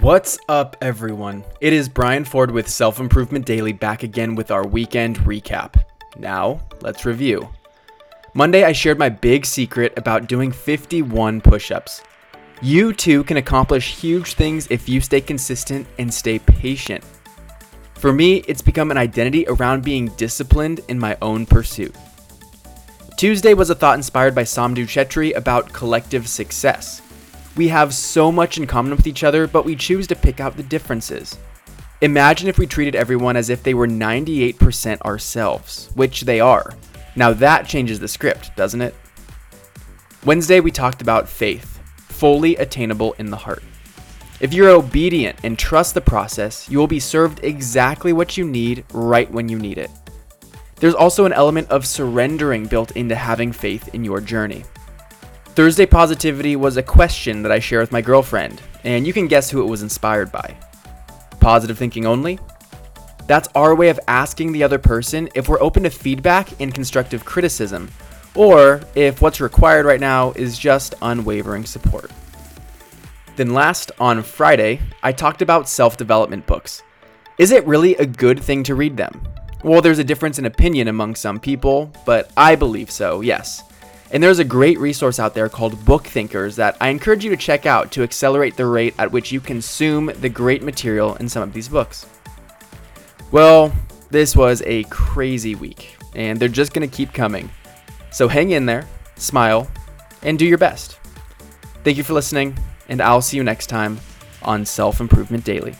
What's up, everyone? It is Brian Ford with Self Improvement Daily back again with our weekend recap. Now, let's review. Monday, I shared my big secret about doing 51 push ups. You too can accomplish huge things if you stay consistent and stay patient. For me, it's become an identity around being disciplined in my own pursuit. Tuesday was a thought inspired by Samdu Chetri about collective success. We have so much in common with each other, but we choose to pick out the differences. Imagine if we treated everyone as if they were 98% ourselves, which they are. Now that changes the script, doesn't it? Wednesday, we talked about faith, fully attainable in the heart. If you're obedient and trust the process, you will be served exactly what you need right when you need it. There's also an element of surrendering built into having faith in your journey. Thursday Positivity was a question that I share with my girlfriend, and you can guess who it was inspired by. Positive thinking only? That's our way of asking the other person if we're open to feedback and constructive criticism, or if what's required right now is just unwavering support. Then, last, on Friday, I talked about self development books. Is it really a good thing to read them? Well, there's a difference in opinion among some people, but I believe so, yes. And there's a great resource out there called Book Thinkers that I encourage you to check out to accelerate the rate at which you consume the great material in some of these books. Well, this was a crazy week, and they're just going to keep coming. So hang in there, smile, and do your best. Thank you for listening, and I'll see you next time on Self Improvement Daily.